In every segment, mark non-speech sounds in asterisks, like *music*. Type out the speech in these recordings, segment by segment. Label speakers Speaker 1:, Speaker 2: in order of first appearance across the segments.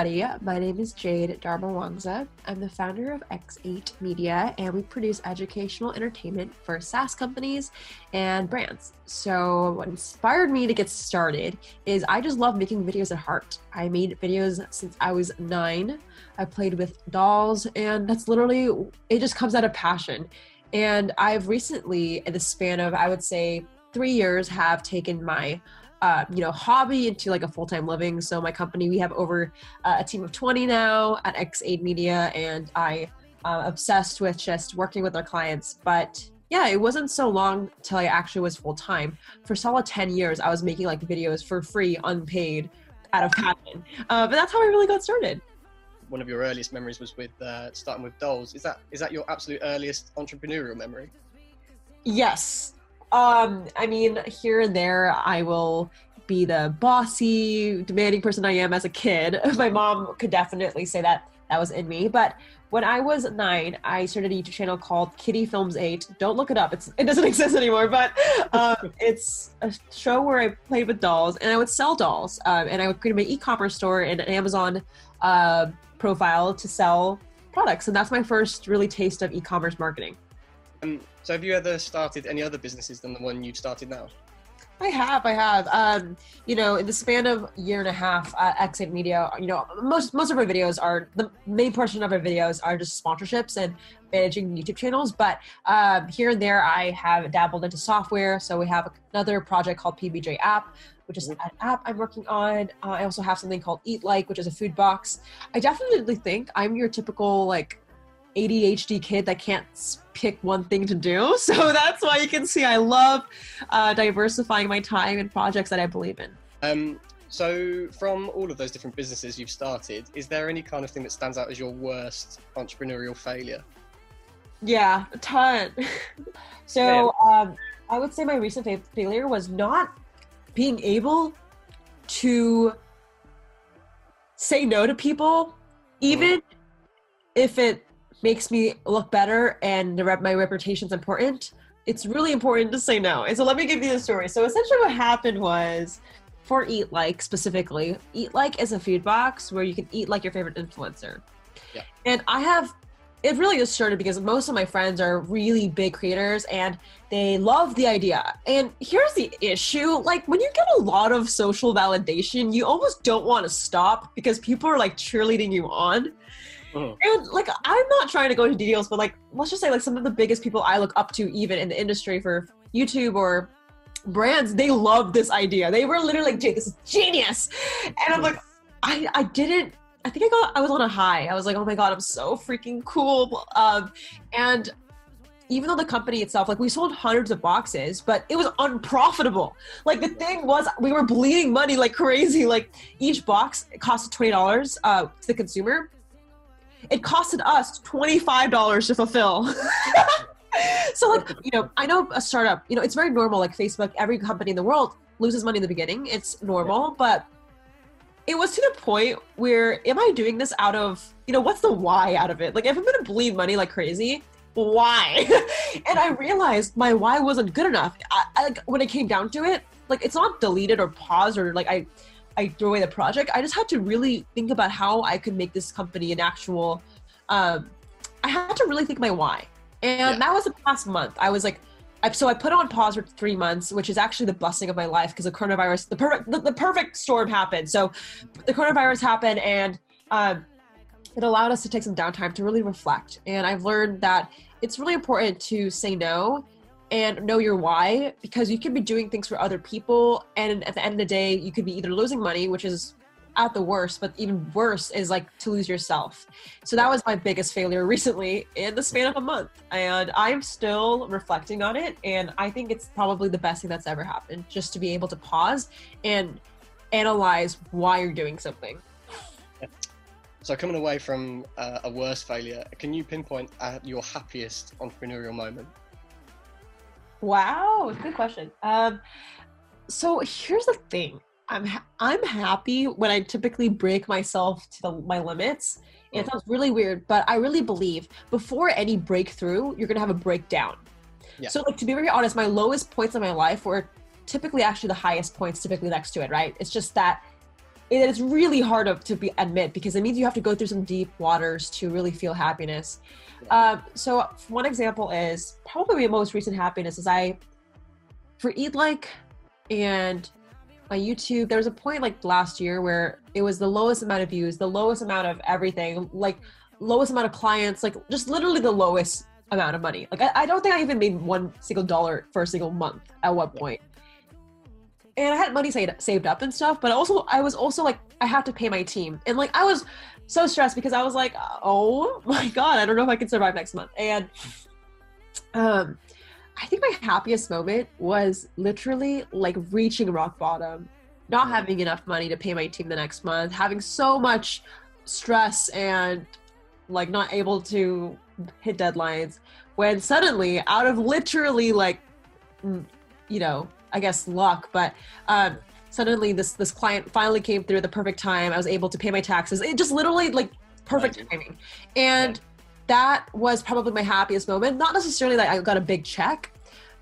Speaker 1: everybody. My name is Jade Dharma I'm the founder of X8 Media, and we produce educational entertainment for SaaS companies and brands. So, what inspired me to get started is I just love making videos at heart. I made videos since I was nine. I played with dolls, and that's literally, it just comes out of passion. And I've recently, in the span of, I would say, three years, have taken my uh, you know hobby into like a full-time living. So my company we have over uh, a team of 20 now at x8 media and i uh, obsessed with just working with our clients. But yeah it wasn't so long till i actually was full-time. For solid 10 years i was making like videos for free unpaid out of passion uh, but that's how i really got started.
Speaker 2: One of your earliest memories was with uh, starting with dolls. Is that is that your absolute earliest entrepreneurial memory?
Speaker 1: Yes um, I mean, here and there, I will be the bossy, demanding person I am as a kid. *laughs* My mom could definitely say that that was in me. But when I was nine, I started a YouTube channel called Kitty Films Eight. Don't look it up; it's it doesn't *laughs* exist anymore. But um, *laughs* it's a show where I played with dolls, and I would sell dolls, um, and I would create my e-commerce store and an Amazon uh, profile to sell products, and that's my first really taste of e-commerce marketing.
Speaker 2: Um, so have you ever started any other businesses than the one you've started now?
Speaker 1: I have, I have. Um, you know, in the span of year and a half at X8 Media, you know, most most of our videos are the main portion of our videos are just sponsorships and managing YouTube channels. But um, here and there, I have dabbled into software. So we have another project called PBJ App, which is an app I'm working on. Uh, I also have something called Eat Like, which is a food box. I definitely think I'm your typical like ADHD kid that can't pick one thing to do. *laughs* So that's why you can see I love uh, diversifying my time in projects that I believe in.
Speaker 2: Um, so, from all of those different businesses you've started, is there any kind of thing that stands out as your worst entrepreneurial failure?
Speaker 1: Yeah, a ton. *laughs* so, um, I would say my recent fa- failure was not being able to say no to people, even mm. if it makes me look better and rep- my reputation's important, it's really important to say no. And so let me give you the story. So essentially what happened was for Eat Like specifically, Eat Like is a food box where you can eat like your favorite influencer. Yeah. And I have it really just started because most of my friends are really big creators and they love the idea. And here's the issue like, when you get a lot of social validation, you almost don't want to stop because people are like cheerleading you on. Mm. And like, I'm not trying to go into details, but like, let's just say like some of the biggest people I look up to, even in the industry for YouTube or brands, they love this idea. They were literally like, "Jake, this is genius," and I'm like, I I didn't. I think I got I was on a high. I was like, oh my god, I'm so freaking cool. Um, and even though the company itself, like we sold hundreds of boxes, but it was unprofitable. Like the thing was, we were bleeding money like crazy. Like each box cost twenty dollars uh, to the consumer, it costed us $25 to fulfill. *laughs* so like, you know, I know a startup, you know, it's very normal, like Facebook, every company in the world loses money in the beginning. It's normal, but it was to the point where am I doing this out of, you know, what's the why out of it? Like if I'm gonna bleed money like crazy, why? *laughs* and I realized my why wasn't good enough. I, I, like when it came down to it, like it's not deleted or paused or like I I threw away the project. I just had to really think about how I could make this company an actual. Um, I had to really think my why, and yeah. that was the past month. I was like, I, so I put on pause for three months, which is actually the blessing of my life because the coronavirus, the perfect, the, the, perfect storm happened. So the coronavirus happened, and um, it allowed us to take some downtime to really reflect. And I've learned that it's really important to say no and know your why because you could be doing things for other people and at the end of the day you could be either losing money which is at the worst but even worse is like to lose yourself. So that was my biggest failure *laughs* recently in the span of a month and i'm still reflecting on it and i think it's probably the best thing that's ever happened just to be able to pause and analyze why you're doing something. *laughs*
Speaker 2: So coming away from uh, a worse failure can you pinpoint uh, your happiest entrepreneurial moment
Speaker 1: Wow, good question. Um, so here's the thing. I'm ha- I'm happy when I typically break myself to the, my limits. it sounds really weird, but I really believe before any breakthrough, you're gonna have a breakdown. Yeah. So, like to be very honest, my lowest points in my life were typically actually the highest points, typically next to it. Right? It's just that it's really hard of, to be admit because it means you have to go through some deep waters to really feel happiness. Um, so one example is probably my most recent happiness is I for Eat Like and my YouTube. There was a point like last year where it was the lowest amount of views, the lowest amount of everything, like lowest amount of clients, like just literally the lowest amount of money. Like I, I don't think I even made one single dollar for a single month at one point. And I had money saved up and stuff, but also I was also like I have to pay my team, and like I was so stressed because I was like, oh my god, I don't know if I can survive next month. And um, I think my happiest moment was literally like reaching rock bottom, not having enough money to pay my team the next month, having so much stress and like not able to hit deadlines when suddenly out of literally like mm, you know i guess luck but um suddenly this this client finally came through at the perfect time. I was able to pay my taxes. It just literally like perfect timing. And that was probably my happiest moment. Not necessarily that i got a big check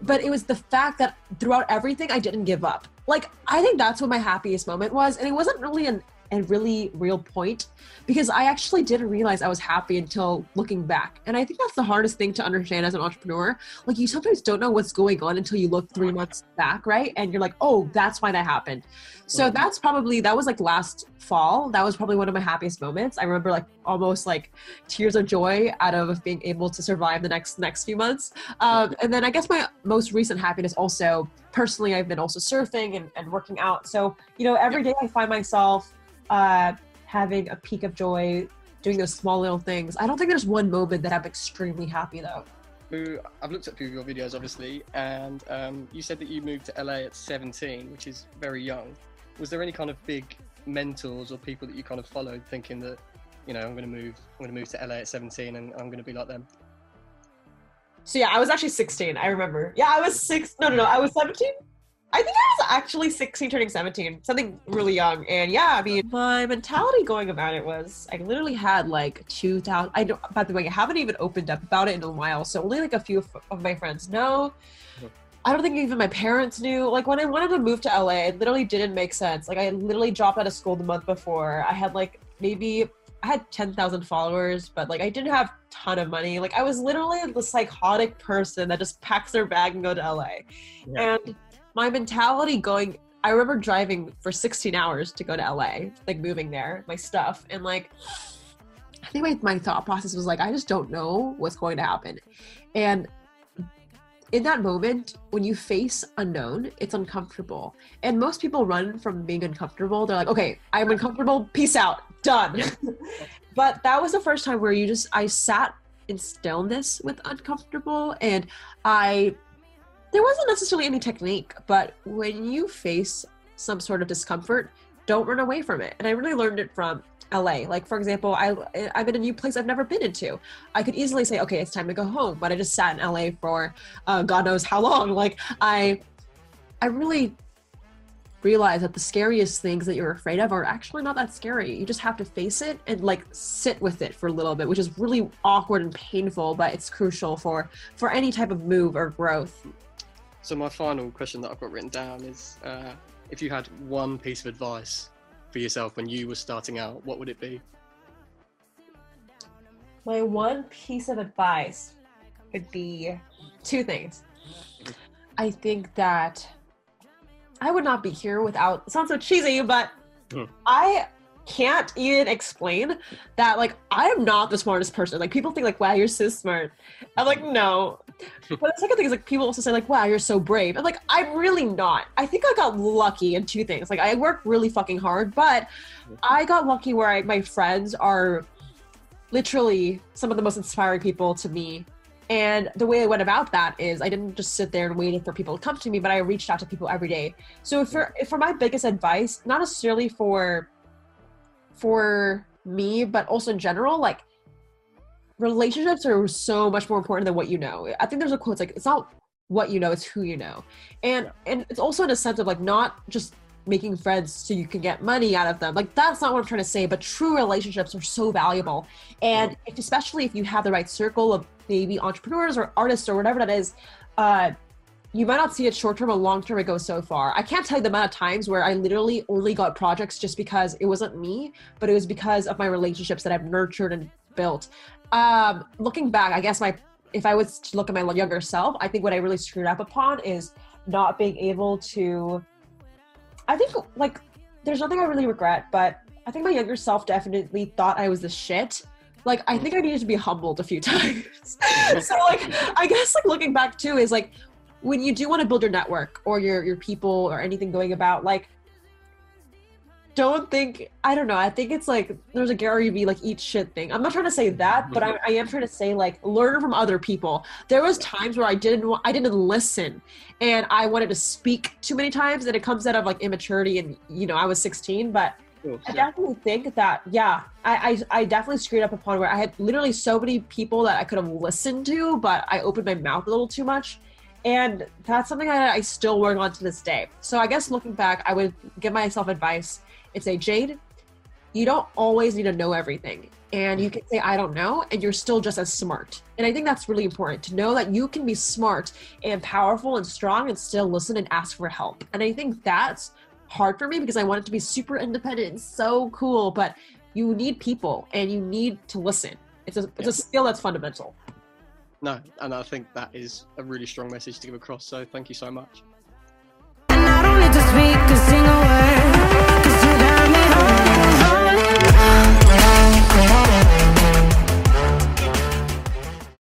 Speaker 1: but it was the fact that throughout everything i didn't give up. Like i think that's what my happiest moment was and it wasn't really an a really real point because I actually didn't realize I was happy until looking back. And I think that's the hardest thing to understand as an entrepreneur. Like you sometimes don't know what's going on until you look three months back, right? And you're like, oh, that's why that happened. So that's probably that was like last fall. That was probably one of my happiest moments. I remember like almost like tears of joy out of being able to survive the next next few months. Um, and then I guess my most recent happiness also personally, I've been also surfing and, and working out. So you know, every day I find myself uh, having a peak of joy, doing those small little things. I don't think there's one moment that I'm extremely happy though.
Speaker 2: Who I've looked at a few of your videos, obviously, and um, you said that you moved to LA at 17, which is very young. Was there any kind of big mentors or people that you kind of followed, thinking that, you know, I'm going to move, I'm going to move to LA at 17, and I'm going to be like them?
Speaker 1: So yeah, I was actually 16. I remember. Yeah, I was six. No, no, no. I was 17. I think I was actually 16, turning 17, something really young. And yeah, I mean, my mentality going about it was I literally had like 2,000. I don't, by the way, I haven't even opened up about it in a while. So only like a few of, my friends know. Mm-hmm. I don't think even my parents knew. Like when I wanted to move to LA, it literally didn't make sense. Like I literally dropped out of school the month before. I had like maybe I had 10,000 followers, but like I didn't have a ton of money. Like I was literally the psychotic person that just packs their bag and go to LA.
Speaker 2: Yeah.
Speaker 1: And my mentality going I remember driving for 16 hours to go to LA, like moving there, my stuff, and like *sighs* I think my, my thought process was like, I just don't know what's going to happen. And in that moment, when you face unknown, it's uncomfortable. And most people run from being uncomfortable. They're like, okay, I'm uncomfortable, peace out, done. *laughs* but that was the first time where you just, I sat in stillness with uncomfortable and I, there wasn't necessarily any technique, but when you face some sort of discomfort, don't run away from it. And I really learned it from LA. Like for example, I I'm in a new place I've never been into. I could easily say, okay, it's time to go home, but I just sat in LA for uh, God knows how long. Like I I really realized that the scariest things that you're afraid of are actually not that scary. You just have to face it and like sit with it for a little bit, which is really awkward and painful, but it's crucial for for any type of move or growth.
Speaker 2: So my final question that I've got written down is, uh, if you had one piece of advice for yourself when you were starting out, what would it be?
Speaker 1: My one piece of advice would be two things. I think that I would not be here without it sounds so cheesy, but
Speaker 2: Hmm.
Speaker 1: I can't even explain that like I am not the smartest person. Like people think like, wow, you're so smart. I'm like, no. but the second thing is like people also say like, wow, you're so brave. I'm like, I'm really not. I think I got lucky in two things. Like I work really fucking hard, but I got lucky where I, my friends are literally some of the most inspiring people to me. And the way I went about that is I didn't just sit there and waited for people to come to me, but I reached out to people every day. So for for my biggest advice, not necessarily for for me, but also in general, like relationships are so much more important than what you know. I think there's a quote it's like it's not what you know, it's who you know. And and it's also in a sense of like not just making friends so you can get money out of them. Like that's not what I'm trying to say, but true relationships are so valuable. And if, especially if you have the right circle of maybe entrepreneurs or artists or whatever that is, uh, you might not see it short term, or long term, it goes so far. I can't tell you the amount of times where I literally only got projects just because it wasn't me, but it was because of my relationships that I've nurtured and built. Um, looking back, I guess my if I was to look at my younger self, I think what I really screwed up upon is not being able to. I think like there's nothing I really regret, but I think my younger self definitely thought I was the shit. Like I think I needed to be humbled a few *laughs* times. so like I guess like looking back too is like when you do want to build your network or your your people or anything going about like don't think I don't know. I think it's like there's a Gary Vee like eat shit thing. I'm not trying to say that, but I, I, am trying to say like learn from other people. There was times where I didn't I didn't listen, and I wanted to speak too many times, and it comes out of like immaturity. And you know I was 16, but oh, I definitely think that yeah, I, I I definitely screwed up upon where I had literally so many people that I could have listened to, but I opened my mouth a little too much and that's something that I still work on to this day. So I guess looking back, I would give myself advice and say, Jade, you don't always need to know everything. And you can say, I don't know, and you're still just as smart. And I think that's really important to know that you can be smart and powerful and strong and still listen and ask for help. And I think that's hard for me because I want it to be super independent and so cool, but you need people and you need to listen. It's a, it's a skill that's fundamental.
Speaker 2: No, and I think that is a really strong message to give across. So thank you so much.